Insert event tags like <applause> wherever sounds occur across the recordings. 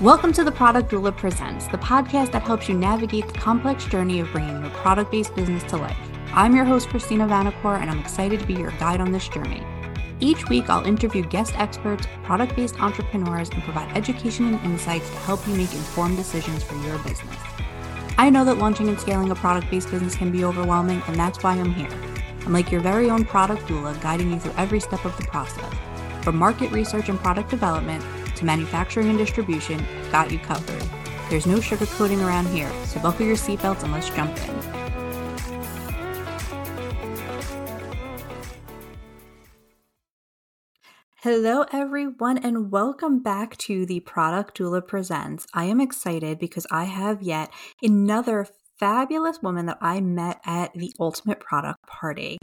Welcome to the Product Doula Presents, the podcast that helps you navigate the complex journey of bringing your product based business to life. I'm your host, Christina Vanacore, and I'm excited to be your guide on this journey. Each week, I'll interview guest experts, product based entrepreneurs, and provide education and insights to help you make informed decisions for your business. I know that launching and scaling a product based business can be overwhelming, and that's why I'm here. I'm like your very own product doula, guiding you through every step of the process. From market research and product development to manufacturing and distribution, got you covered. There's no sugarcoating around here, so buckle your seatbelts and let's jump in. Hello, everyone, and welcome back to the Product Doula Presents. I am excited because I have yet another fabulous woman that I met at the Ultimate Product Party.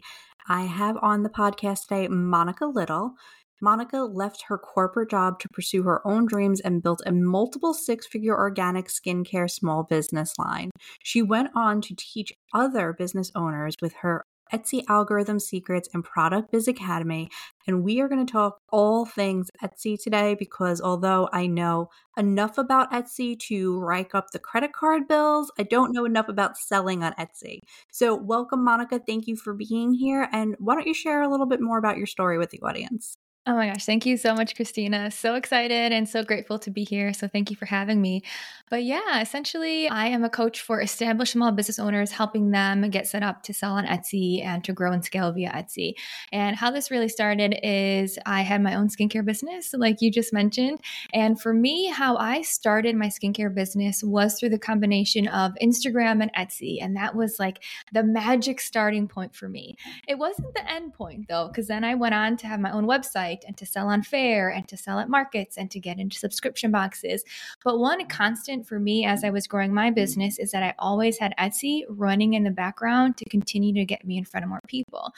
I have on the podcast today Monica Little. Monica left her corporate job to pursue her own dreams and built a multiple six figure organic skincare small business line. She went on to teach other business owners with her Etsy Algorithm Secrets and Product Biz Academy. And we are going to talk all things Etsy today because although I know enough about Etsy to rack up the credit card bills, I don't know enough about selling on Etsy. So, welcome, Monica. Thank you for being here. And why don't you share a little bit more about your story with the audience? Oh my gosh, thank you so much, Christina. So excited and so grateful to be here. So, thank you for having me. But yeah, essentially, I am a coach for established small business owners, helping them get set up to sell on Etsy and to grow and scale via Etsy. And how this really started is I had my own skincare business, like you just mentioned. And for me, how I started my skincare business was through the combination of Instagram and Etsy. And that was like the magic starting point for me. It wasn't the end point though, because then I went on to have my own website website and to sell on Faire and to sell at markets and to get into subscription boxes. But one constant for me as I was growing my business is that I always had Etsy running in the background to continue to get me in front of more people.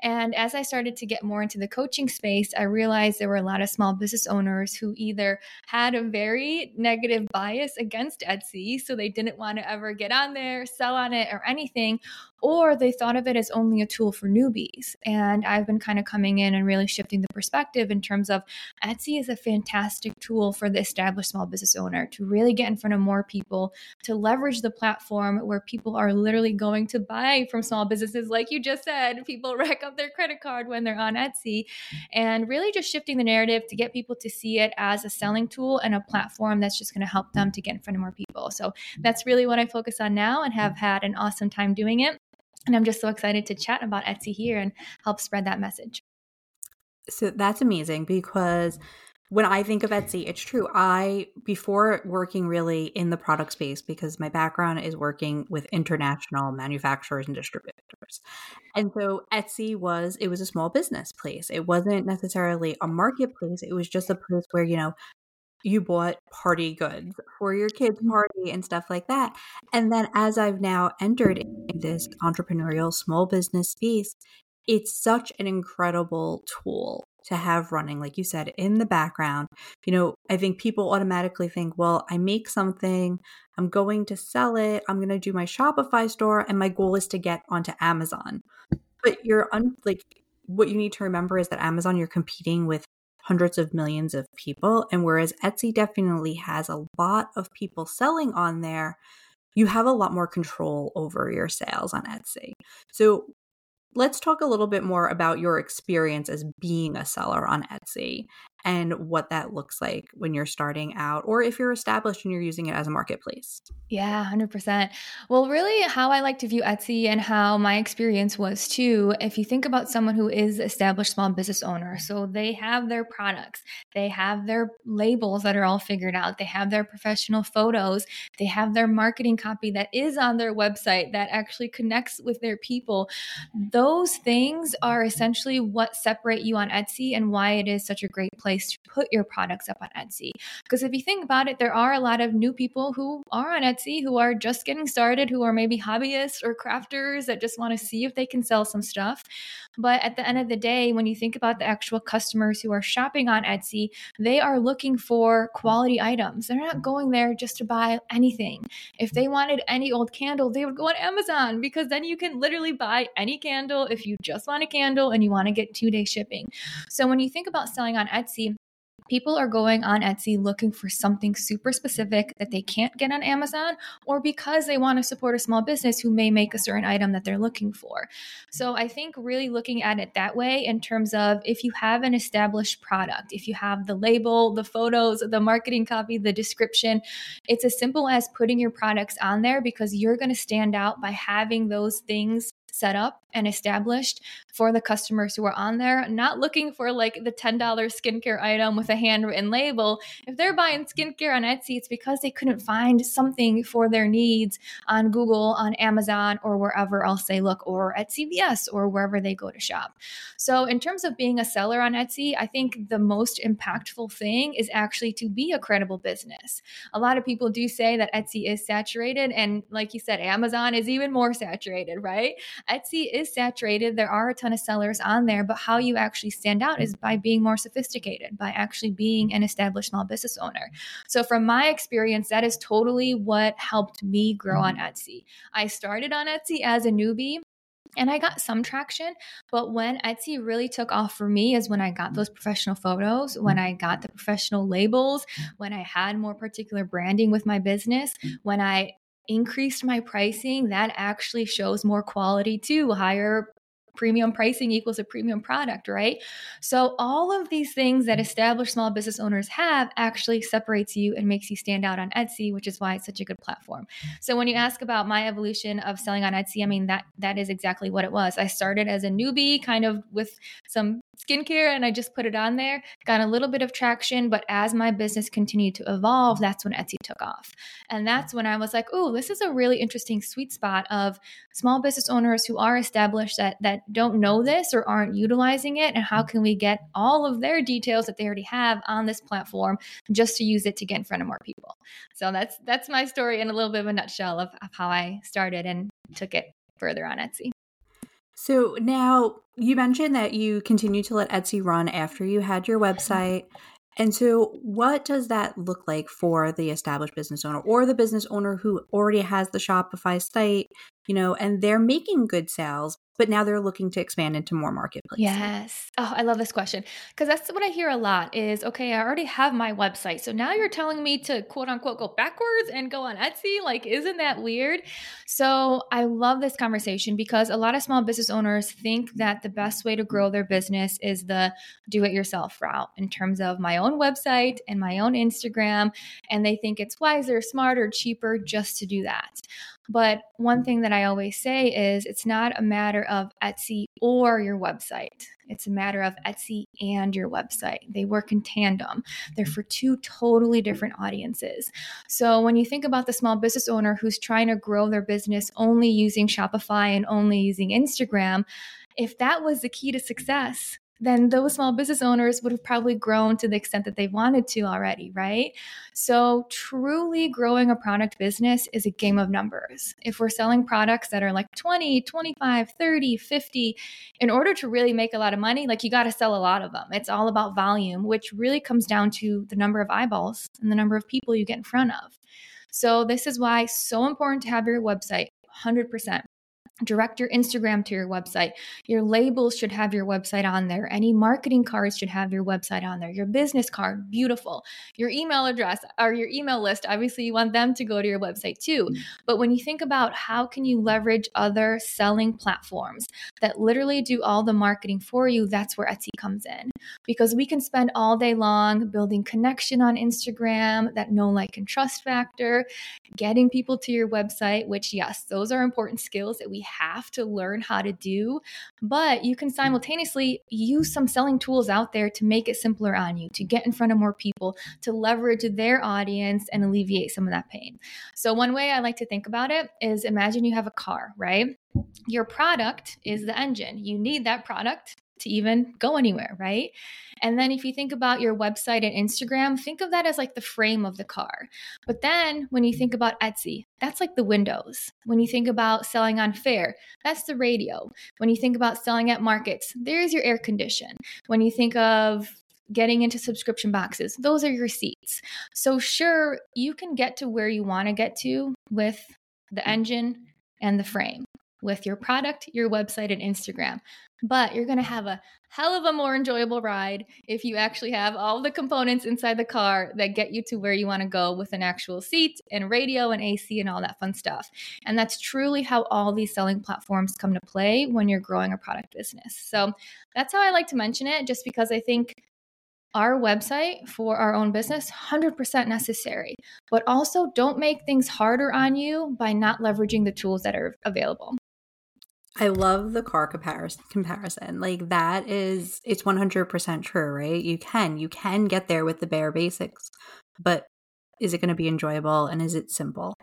And as I started to get more into the coaching space, I realized there were a lot of small business owners who either had a very negative bias against Etsy, so they didn't want to ever get on there, sell on it, or anything, or they thought of it as only a tool for newbies. And I've been kind of coming in and really shifting the perspective in terms of Etsy is a fantastic tool for the established small business owner to really get in front of more people, to leverage the platform where people are literally going to buy from small businesses. Like you just said, people <laughs> rack up their credit card when they're on Etsy, and really just shifting the narrative to get people to see it as a selling tool and a platform that's just going to help them to get in front of more people. So that's really what I focus on now and have had an awesome time doing it. And I'm just so excited to chat about Etsy here and help spread that message. So that's amazing because when I think of Etsy, it's true. I, before working really in the product space, because my background is working with international manufacturers and distributors. And so Etsy was, it was a small business place. It wasn't necessarily a marketplace. It was just a place where, you know, you bought party goods for your kids' mm-hmm. party and stuff like that. And then as I've now entered this entrepreneurial small business space, it's such an incredible tool to have running, like you said, in the background. You know, I think people automatically think, well, I make something, I'm going to sell it, I'm going to do my Shopify store, and my goal is to get onto Amazon. But you're un- like, what you need to remember is that Amazon, you're competing with hundreds of millions of people. And whereas Etsy definitely has a lot of people selling on there, you have a lot more control over your sales on Etsy. So let's talk a little bit more about your experience as being a seller on Etsy and what that looks like when you're starting out or if you're established and you're using it as a marketplace. Yeah, 100%. Well, really, how I like to view Etsy and how my experience was too, if you think about someone who is established small business owner, so they have their products, they have their labels that are all figured out, they have their professional photos, they have their marketing copy that is on their website that actually connects with their people. Those things are essentially what separate you on Etsy and why it is such a great place place to put your products up on Etsy. Because if you think about it, there are a lot of new people who are on Etsy who are just getting started, who are maybe hobbyists or crafters that just want to see if they can sell some stuff. But at the end of the day, when you think about the actual customers who are shopping on Etsy, they are looking for quality items. They're not going there just to buy anything. If they wanted any old candle, they would go on Amazon because then you can literally buy any candle if you just want a candle and you want to get two day shipping. So when you think about selling on Etsy, People are going on Etsy looking for something super specific that they can't get on Amazon or because they want to support a small business who may make a certain item that they're looking for. So I think really looking at it that way in terms of if you have an established product, if you have the label, the photos, the marketing copy, the description, it's as simple as putting your products on there because you're going to stand out by having those things set up and established for the customers who are on there, not looking for like the $10 skincare item with a handwritten label. If they're buying skincare on Etsy, it's because they couldn't find something for their needs on Google, on Amazon, or wherever else they look, or at CVS or wherever they go to shop. So, in terms of being a seller on Etsy, I think the most impactful thing is actually to be a credible business. A lot of people do say that Etsy is saturated, and like you said, Amazon is even more saturated, right? Etsy is saturated. There are a ton of sellers on there, but how you actually stand out is by being more sophisticated, by actually being an established small business owner. So, from my experience, that is totally what helped me grow on mm-hmm. Etsy. I started on Etsy as a newbie. And I got some traction, but when Etsy really took off for me is when I got those professional photos, when I got the professional labels, mm-hmm. when I had more particular branding with my business, when I increased my pricing, that actually shows more quality too, higher premium pricing equals a premium product, right? So all of these things that established small business owners have actually separates you and makes you stand out on Etsy, which is why it's such a good platform. So when you ask about my evolution of selling on Etsy, I mean that that is exactly what it was. I started as a newbie kind of with some skincare and I just put it on there. Got a little bit of traction, but as my business continued to evolve, that's when Etsy took off. And that's when I was like, "Oh, this is a really interesting sweet spot of small business owners who are established that that don't know this or aren't utilizing it and how can we get all of their details that they already have on this platform just to use it to get in front of more people." So that's that's my story in a little bit of a nutshell of, of how I started and took it further on Etsy. So now you mentioned that you continue to let Etsy run after you had your website. And so, what does that look like for the established business owner or the business owner who already has the Shopify site, you know, and they're making good sales, but now they're looking to expand into more marketplaces. Yes. Oh, I love this question because that's what I hear a lot is okay, I already have my website. So now you're telling me to quote unquote go backwards and go on Etsy? Like, isn't that weird? So I love this conversation because a lot of small business owners think that the best way to grow their business is the do it yourself route in terms of my own website and my own Instagram. And they think it's wiser, smarter, cheaper just to do that. But one mm-hmm. thing that I always say is it's not a matter of Etsy or your website. It's a matter of Etsy and your website. They work in tandem. They're mm-hmm. for two totally different audiences. So when you think about the small business owner who's trying to grow their business only using Shopify and only using Instagram, if that was the key to success, then those small business owners would have probably grown to the extent that they wanted to already, right? So, truly growing a product business is a game of numbers. If we're selling products that are like 20, 25, 30, 50, in order to really make a lot of money, like you got to sell a lot of them. It's all about volume, which really comes down to the number of eyeballs and the number of people you get in front of. So, this is why so important to have your website 100% direct your Instagram to your website. Your labels should have your website on there. Any marketing cards should have your website on there. Your business card, beautiful. Your email address or your email list, obviously you want them to go to your website too. Mm. But when you think about how can you leverage other selling platforms that literally do all the marketing for you, that's where Etsy comes in. Because we can spend all day long building connection on Instagram, that know like and trust factor, getting people to your website, which yes, those are important skills that we have to learn how to do, but you can mm. simultaneously use some selling tools out there to make it simpler on you, to get in front of more people, to leverage their audience and alleviate some of that pain. So, one way I like to think about it is imagine you have a car, right? Your product is the engine. You need that product to even go anywhere, right? And then if you think about your website and Instagram, think of that as like the frame of the car. But then when you think about Etsy, that's like the windows. When you think about selling on Faire, that's the radio. When you think about selling at markets, there's your air condition. When you think of getting into subscription boxes, those are your seats. So, sure, you can get to where you want to get to with the mm. engine and the frame with your product, your website, and Instagram. But you're going to have a hell of a more enjoyable ride if you actually have all the components inside the car that get you to where you want to go with an actual seat and radio and AC and all that fun stuff. And that's truly how all these selling platforms come to play when you're growing a product business. So that's how I like to mention it, just because I think our website for our own business 100% necessary but also don't make things harder on you by not leveraging the tools that are available I love the car comparison comparison. Like that is it's 100% true, right? You can you can get there with the bare basics. But is it going to be enjoyable and is it simple?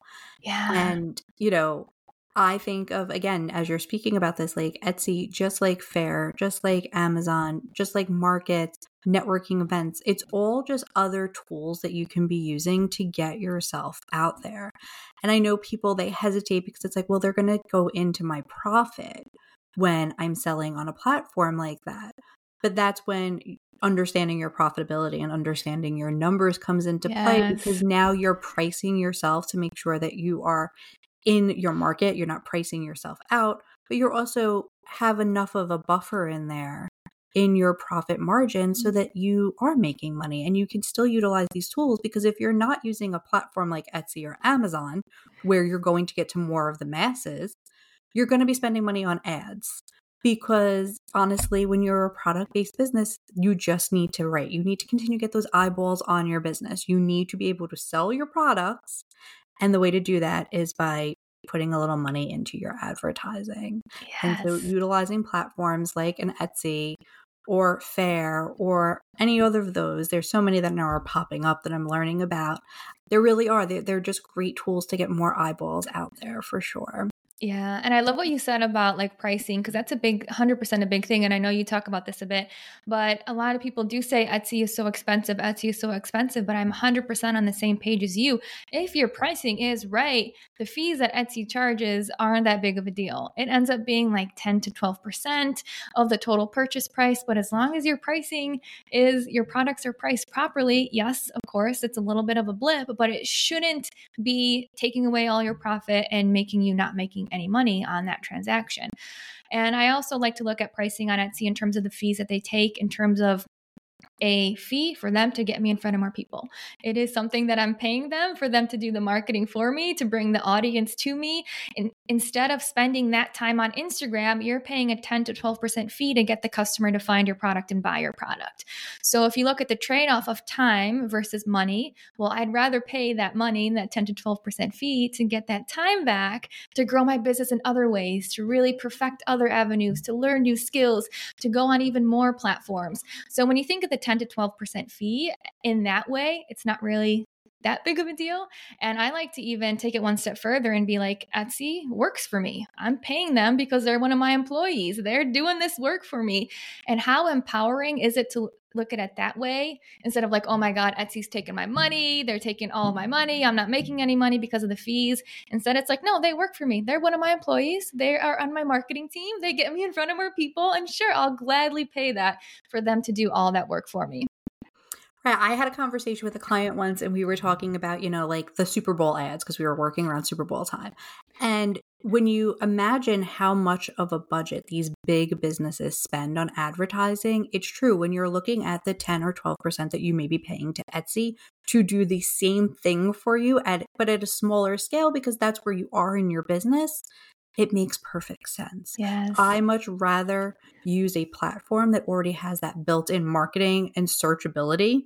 Yeah. And you know, I think of again as you're speaking about this like Etsy just like Faire, just like Amazon, just like markets, networking events. It's all just other tools that you can be using to get yourself out there. And I know people they hesitate because it's like, well, they're going to go into my profit when I'm selling on a platform like that. But that's when understanding your profitability and understanding your numbers comes into yes. play because now you're pricing yourself to make sure that you are in your market, you're not pricing yourself out, but you're also have enough of a buffer in there in your profit margin so mm. that you are making money and you can still utilize these tools because if you're not using a platform like Etsy or Amazon where you're going to get to more of the masses, you're going to be spending money on ads because honestly when you're a product based business you just need to write you need to continue to get those eyeballs on your business you need to be able to sell your products and the way to do that is by putting a little money into your advertising. Yes. And so utilizing platforms like an Etsy or Faire or any other of those. There's so many that now are popping up that I'm learning about. There really are. They're, they're just great tools to get more eyeballs out there for sure. Yeah. And I love what you said about like pricing because that's a big 100% a big thing. And I know you talk about this a bit, but a lot of people do say Etsy is so expensive. Etsy is so expensive, but I'm 100% on the same page as you. If your pricing is right, the fees that Etsy charges aren't that big of a deal. It ends up being like 10 to 12% of the total purchase price. But as long as your pricing is your products are priced properly, yes, of course, it's a little bit of a blip, but it shouldn't be taking away all your profit and making you not making any money on that transaction. And I also like to look at pricing on Etsy in terms of the fees that they take, in terms of a fee for them to get me in front of more people. It is something that I'm paying them for them to do the marketing for me, to bring the audience to me. And instead of spending that time on Instagram, you're paying a 10 to 12% fee to get the customer to find your product and buy your product. So if you look at the trade off of time versus money, well, I'd rather pay that money, that 10 to 12% fee, to get that time back to grow my business in other ways, to really perfect other avenues, to learn new skills, to go on even more platforms. So when you think of the 10 to 12% fee in that way, it's not really that big of a deal. And I like to even take it one step further and be like, Etsy works for me. I'm paying them because they're one of my employees. They're doing this work for me. And how empowering is it to look at it that way instead of like, oh my God, Etsy's taking my money. They're taking all my money. I'm not making any money because of the fees. Instead, it's like, no, they work for me. They're one of my employees. They are on my marketing team. They get me in front of more people. And sure, I'll gladly pay that for them to do all that work for me. Right. I had a conversation with a client once and we were talking about, you know, like the Super Bowl ads because we were working around Super Bowl time. And when you imagine how much of a budget these big businesses spend on advertising, it's true when you're looking at the 10 or 12% that you may be paying to Etsy to do the same thing for you at but at a smaller scale because that's where you are in your business. It makes perfect sense. Yes. I much rather use a platform that already has that built in marketing and searchability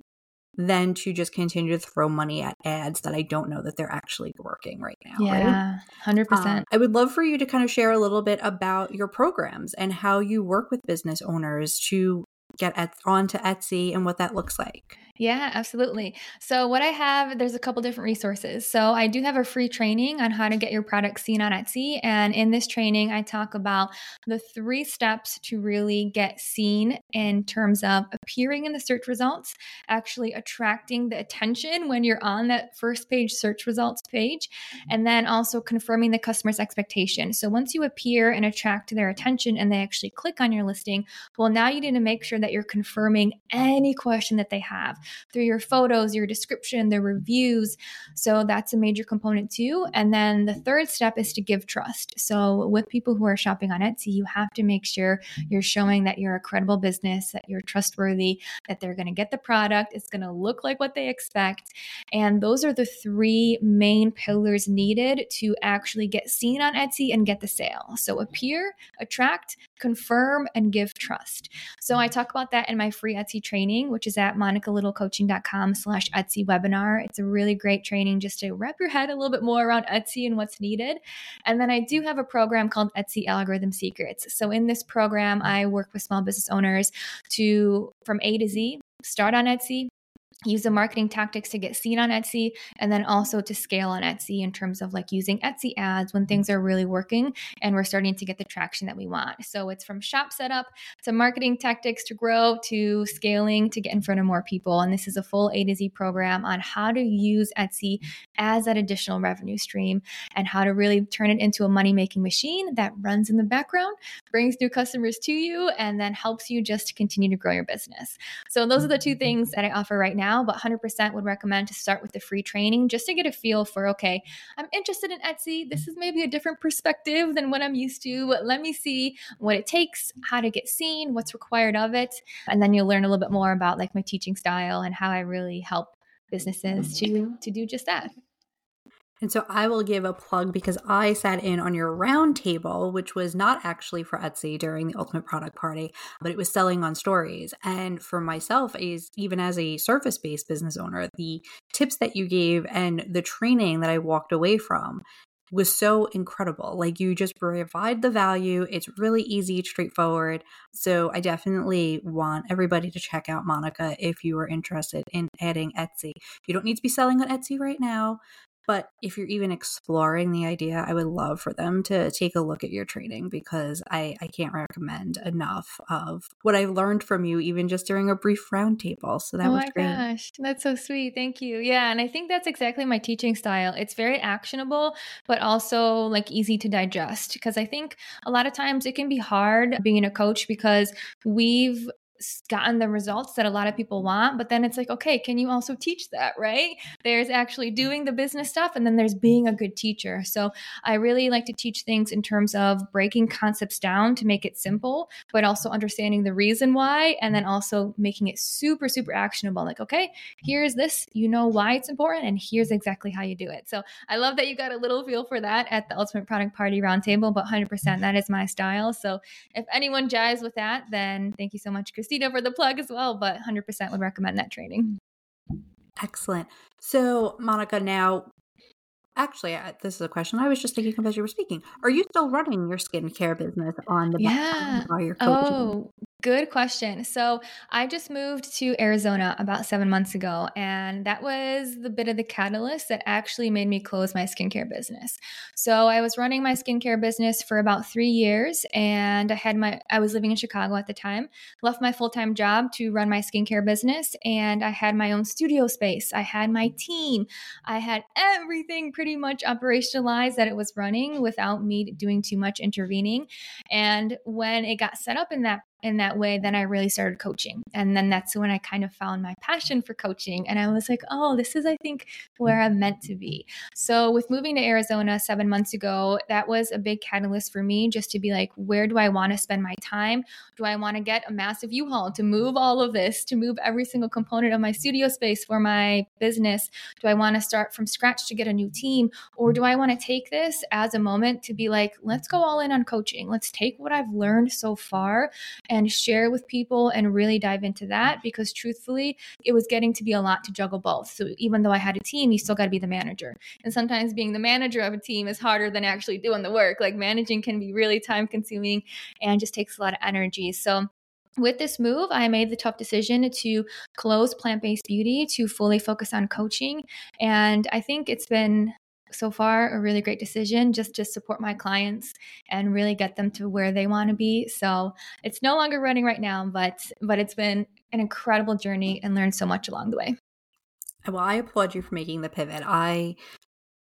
than to just continue to throw money at ads that I don't know that they're actually working right now. Yeah, right? 100%. Um, I would love for you to kind of share a little bit about your programs and how you work with business owners to get at, onto Etsy and what that looks like. Yeah, absolutely. So, what I have, there's a couple different resources. So, I do have a free training on how to get your product seen on Etsy. And in this training, I talk about the three steps to really get seen in terms of appearing in the search results, actually attracting the attention when you're on that first page search results page, mm-hmm. and then also confirming the customer's expectation. So, once you appear and attract their attention and they actually click on your listing, well, now you need to make sure that you're confirming any question that they have. Through your photos, your description, the reviews. So that's a major component too. And then the third step is to give trust. So with people who are shopping on Etsy, you have to make sure you're showing that you're a credible business, that you're trustworthy, that they're going to get the product, it's going to look like what they expect. And those are the three main pillars needed to actually get seen on Etsy and get the sale. So appear, attract, confirm, and give trust. So I talk about that in my free Etsy training, which is at monicalittlecoaching.com slash Etsy webinar. It's a really great training just to wrap your head a little bit more around Etsy and what's needed. And then I do have a program called Etsy Algorithm Secrets. So in this program, I work with small business owners to from A to Z start on Etsy, use the marketing tactics to get seen on Etsy and then also to scale on Etsy in terms of like using Etsy ads when things are really working and we're starting to get the traction that we want. So it's from shop setup to marketing tactics to grow to scaling to get in front of more people. And this is a full A to Z program on how to use Etsy as that additional revenue stream and how to really turn it into a money making machine that runs in the background, brings new customers to you, and then helps you just to continue to grow your business. So those are the two mm-hmm. things that I offer right now now, but 100% would recommend to start with the free training just to get a feel for okay, I'm interested in Etsy. This is maybe a different perspective than what I'm used to. Let me see what it takes, how to get seen, what's required of it. And then you'll learn a little bit more about like my teaching style and how I really help businesses to to do just that. And so I will give a plug because I sat in on your roundtable, which was not actually for Etsy during the Ultimate Product Party, but it was selling on stories. And for myself, is even as a service based business owner, the tips that you gave and the training that I walked away from was so incredible. Like you just provide the value. It's really easy, straightforward. So I definitely want everybody to check out Monica if you are interested in adding Etsy. You don't need to be selling on Etsy right now, but if you're even exploring the idea, I would love for them to take a look at your training because I, I can't recommend enough of what I've learned from you, even just during a brief roundtable. So that oh was great. gosh, that's so sweet. Thank you. Yeah. And I think that's exactly my teaching style. It's very actionable, but also like easy to digest because I think a lot of times it can be hard being a coach because we've gotten the results that a lot of people want but then it's like okay can you also teach that right? There's actually doing the business stuff and then there's being a good teacher. So i really like to teach things in terms of breaking concepts down to make it simple but also understanding the reason why and then also making it super super actionable. Like okay here's this you know why it's important and here's exactly how you do it. So i love that you got a little feel for that at the ultimate product party roundtable but 100% that is my style. So if anyone jives with that then thank you so much Chris Christina for the plug as well, but 100% would recommend that training. Excellent. So, Monica, now, actually, this is a question I was just thinking of as you were speaking. Are you still running your skincare business on the back? yeah? Oh, Good question. So I just moved to Arizona about seven months ago, and that was the bit of the catalyst that actually made me close my skincare business. So I was running my skincare business for about three years, and I had my I was living in Chicago at the time. Left my full time job to run my skincare business, and I had my own studio space. I had my team. I had everything pretty much operationalized that it was running without me doing too much intervening. And when it got set up in that in that way, then I really started coaching. And then that's when I kind of found my passion for coaching. And I was like, oh, this is, I think, where I'm meant to be. So, with moving to Arizona seven months ago, that was a big catalyst for me just to be like, where do I want to spend my time? Do I want to get a massive U Haul to move all of this, to move every single component of my studio space for my business? Do I want to start from scratch to get a new team? Or do I want to take this as a moment to be like, let's go all in on coaching? Let's take what I've learned so far share with people and really dive into that because truthfully, it was getting to be a lot to juggle both. So even though I had a team, you still got to be the manager. And sometimes being the manager of a team is harder than actually doing the work. Like managing can be really time consuming and just takes a lot of energy. So with this move, I made the tough decision to close plant based beauty to fully focus on coaching. And I think it's been so far a really great decision just to support my clients and really get them to where they want to be. So it's no longer running right now but but it's been an incredible journey and learned so much along the way. Well i applaud you for making the pivot. I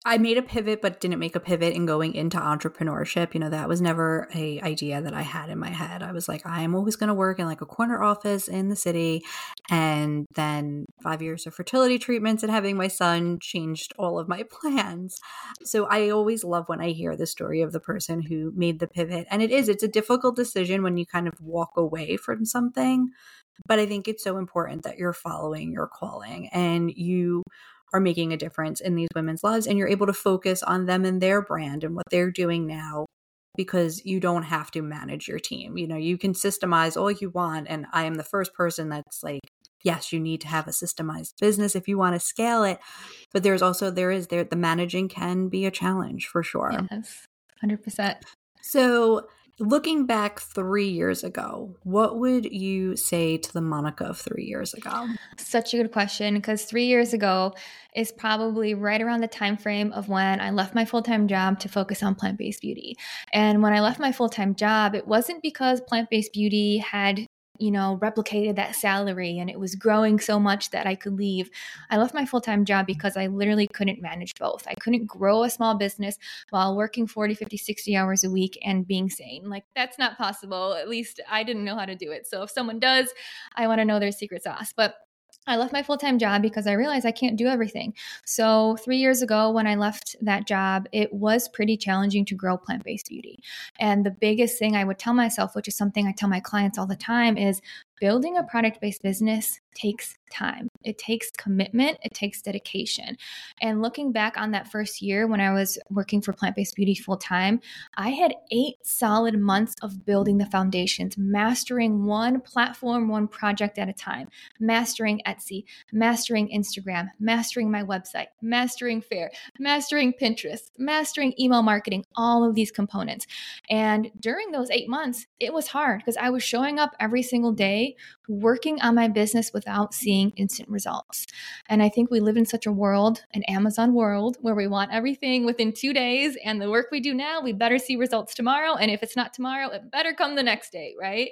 I made a pivot, but didn't make a pivot in going into entrepreneurship. You know, that was never a idea that I had in my head. I was like, I am always going to work in like a corner office in the city. And then five years of fertility treatments and having my son changed all of my <laughs> plans. So I always love when I hear the story of the person who made the pivot. And it is, it's a difficult decision when you kind of walk away from something. But I think it's so important that you're following your calling and you are making a difference in these women's lives and you're able to focus on them and their brand and what they're doing now because you don't have to manage your team. You know, you can systemize all you want and I am the first person that's like yes, you need to have a systemized business if you want to scale it, but there's also there is there the managing can be a challenge for sure. Yes. 100%. So, Looking back three years ago, what would you say to the Monica of three years ago? Such a good question because three years ago is probably right around the time frame of when I left my full time job to focus on plant based beauty. And when I left my full time job, it wasn't because plant based beauty had you know, replicated that salary and it was growing so much that I could leave. I left my full time job because I literally couldn't manage both. I couldn't grow a small business while working 40, 50, 60 hours a week and being sane. Like, that's not possible. At least I didn't know how to do it. So if someone does, I want to know their secret sauce. But I left my full time job because I realized I can't do everything. So, three years ago, when I left that job, it was pretty challenging to grow plant based beauty. And the biggest thing I would tell myself, which is something I tell my clients all the time, is building a product based business takes time. It takes commitment, it takes dedication. And looking back on that first year when I was working for Plant Based Beauty full time, I had eight solid months of building the foundations, mastering one platform, one project at a time, mastering Etsy, mastering Instagram, mastering my website, mastering Faire, mastering Pinterest, mastering email marketing, all of these components. And during those eight months, it was hard because I was showing up every single day working on my business without seeing instant results. And I think we live in such a world, an Amazon world, where we want everything within two days. And the work we do now, we better see results tomorrow. And if it's not tomorrow, it better come the next day, right?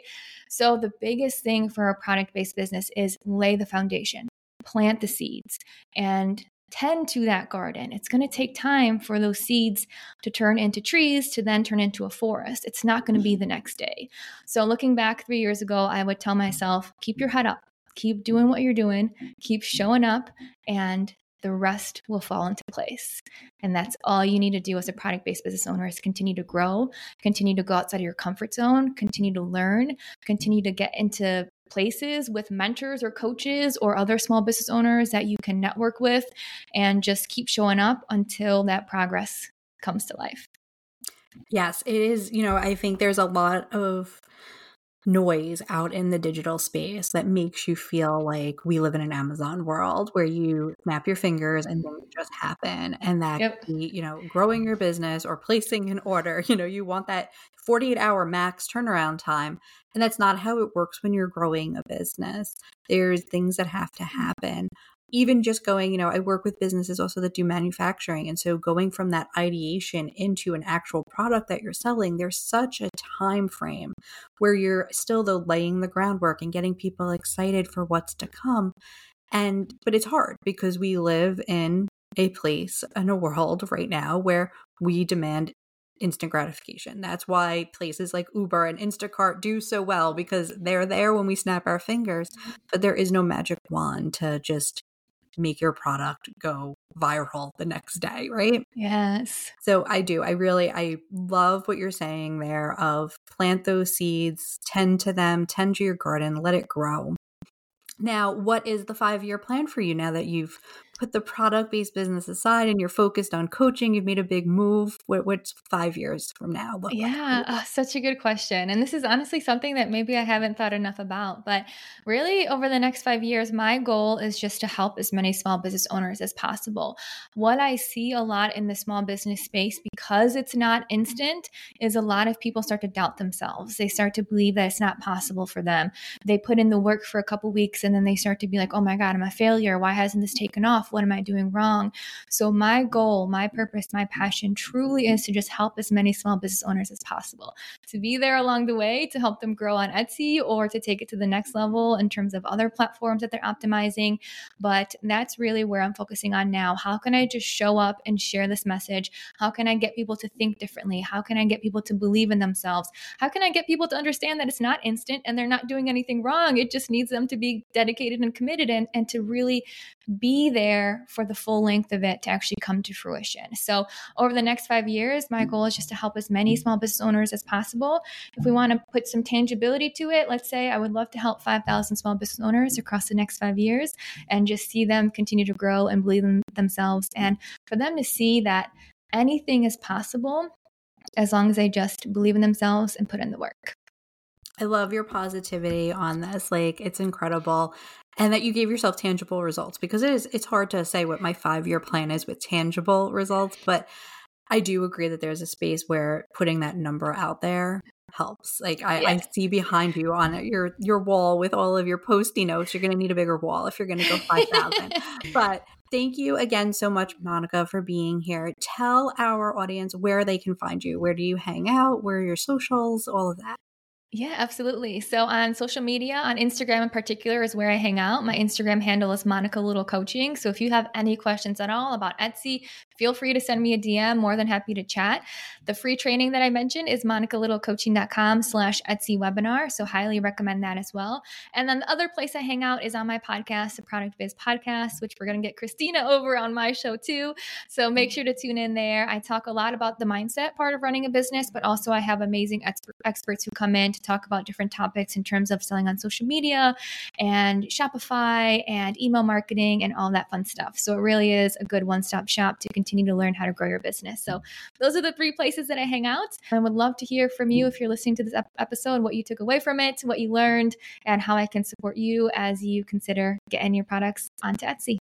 So the biggest thing for a product based business is lay the foundation, plant the seeds, and tend to that garden. It's going to take time for those seeds to turn into trees to then turn into a forest. It's not going to be mm-hmm. the next day. So, looking back three years ago, I would tell myself, keep your head up, keep doing what you're doing, keep showing up, and the rest will fall into place. And that's all you need to do as a product based business owner is continue to grow, continue to go outside of your comfort zone, continue to learn, continue to get into places with mentors or coaches or other small business owners that you can network with and just keep showing up until that progress comes to life. Yes, it is. You know, I think there's a lot of noise out in the digital space that makes you feel like we live in an Amazon world where you snap your fingers and things just happen. And that yep. be, you know, growing your business or placing an order. <laughs> You know, you want that 48 hour max turnaround time. And that's not how it works when you're growing a business. There's things that have to happen even just going, you know, I work with businesses also that do manufacturing. And so going from that ideation into an actual product that you're selling, there's such a time frame where you're still though laying the groundwork and getting people excited for what's to come. And but it's hard because we live in a place in a world right now where we demand instant gratification. That's why places like Uber and Instacart do so well because they're there when we snap our fingers, but there is no magic wand to just make your product go viral the next day, right? Yes. So I do. I really I love what you're saying there of plant those seeds, tend to them, tend to your garden, let it grow. Now, what is the 5-year plan for you now that you've put the product based business aside and you're focused on coaching, you've made a big move. What, what's five years from now? yeah, like? oh, such a good question. And this is honestly something that maybe I haven't thought enough about. But really, over the next five years, my goal is just to help as many small business owners as possible. What I see a lot in the small business space, because it's not instant, is a lot of people start to doubt themselves. They start to believe that it's not possible for them. They put in the work for a couple weeks and then they start to be like, oh my God, I'm a failure. Why hasn't this taken off? What am I doing wrong? So, my goal, my purpose, my passion truly is to just help as many small business owners as possible, to be there along the way to help them grow on Etsy or to take it to the next level in terms of other platforms that they're optimizing. But that's really where I'm focusing on now. How can I just show up and share this message? How can I get people to think differently? How can I get people to believe in themselves? How can I get people to understand that it's not instant and they're not doing anything wrong? It just needs them to be dedicated and committed and, and to really be there for the full length of it to actually come to fruition. So, over the next five years, my goal is just to help as many small business owners as possible. If we want to put some tangibility to it, let's say I would love to help 5,000 small business owners across the next five years and just see them continue to grow and believe in themselves and for them to see that anything is possible as long as they just believe in themselves and put in the work. I love your positivity on this. Like it's incredible. And that you gave yourself tangible results because it is it's hard to say what my 5-year plan is with tangible results, but I do agree that there's a space where putting that number out there helps. Like I, I, see behind you on your your wall with all of your posty notes. You're going to need a bigger wall if you're going to go five thousand. <laughs> but thank you again so much, Monica, for being here. Tell our audience where they can find you. Where do you hang out? Where are your socials? All of that. Yeah, absolutely. So on social media, on Instagram in particular, is where I hang out. My Instagram handle is Monica Little Coaching. So if you have any questions at all about Etsy, feel free to send me a DM. More than happy to chat. The free training that I mentioned is monicalittlecoaching.com slash Etsy webinar. So highly recommend that as well. And then the other place I hang out is on my podcast, the Product Biz Podcast, which we're going to get Christina <laughs> over on my show too. So make sure to tune in there. I talk a lot about the mindset part of running a business, but also I have amazing experts who come in to talk about different topics in terms of selling on social media and Shopify and email marketing and all that fun stuff. So it really is a good one stop shop to continue to learn how to grow your business. So, those are the three places that I hang out. I would love to hear from you if you're listening to this episode, what you took away from it, what you learned, and how I can support you as you consider getting your products onto Etsy.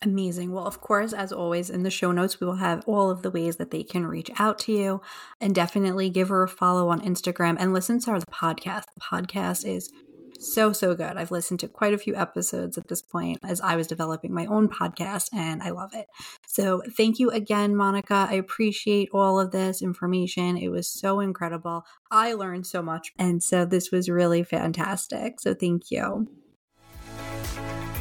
Amazing. Well, of course, as always, in the show notes, we will have all of the ways that they can reach out to you and definitely give her a follow on Instagram and listen to our podcast. The podcast is so, so good. I've listened to quite a few episodes at this point as I was developing my own podcast, and I love it. So, thank you again, Monica. I appreciate all of this information. It was so incredible. I learned so much. And so, this was really fantastic. So, thank you.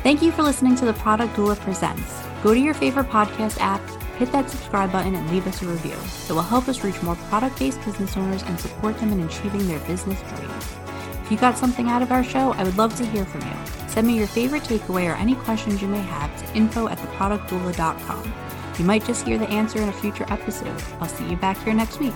Thank you for listening to the Product Doula Presents. Go to your favorite podcast app, hit that subscribe button, and leave us a review. It will help us reach more product based business owners and support them in achieving their business dreams. If you got something out of our show, I would love to hear from you. Send me your favorite takeaway or any questions you may have to info at theproductdoula.com. You might just hear the answer in a future episode. I'll see you back here next week.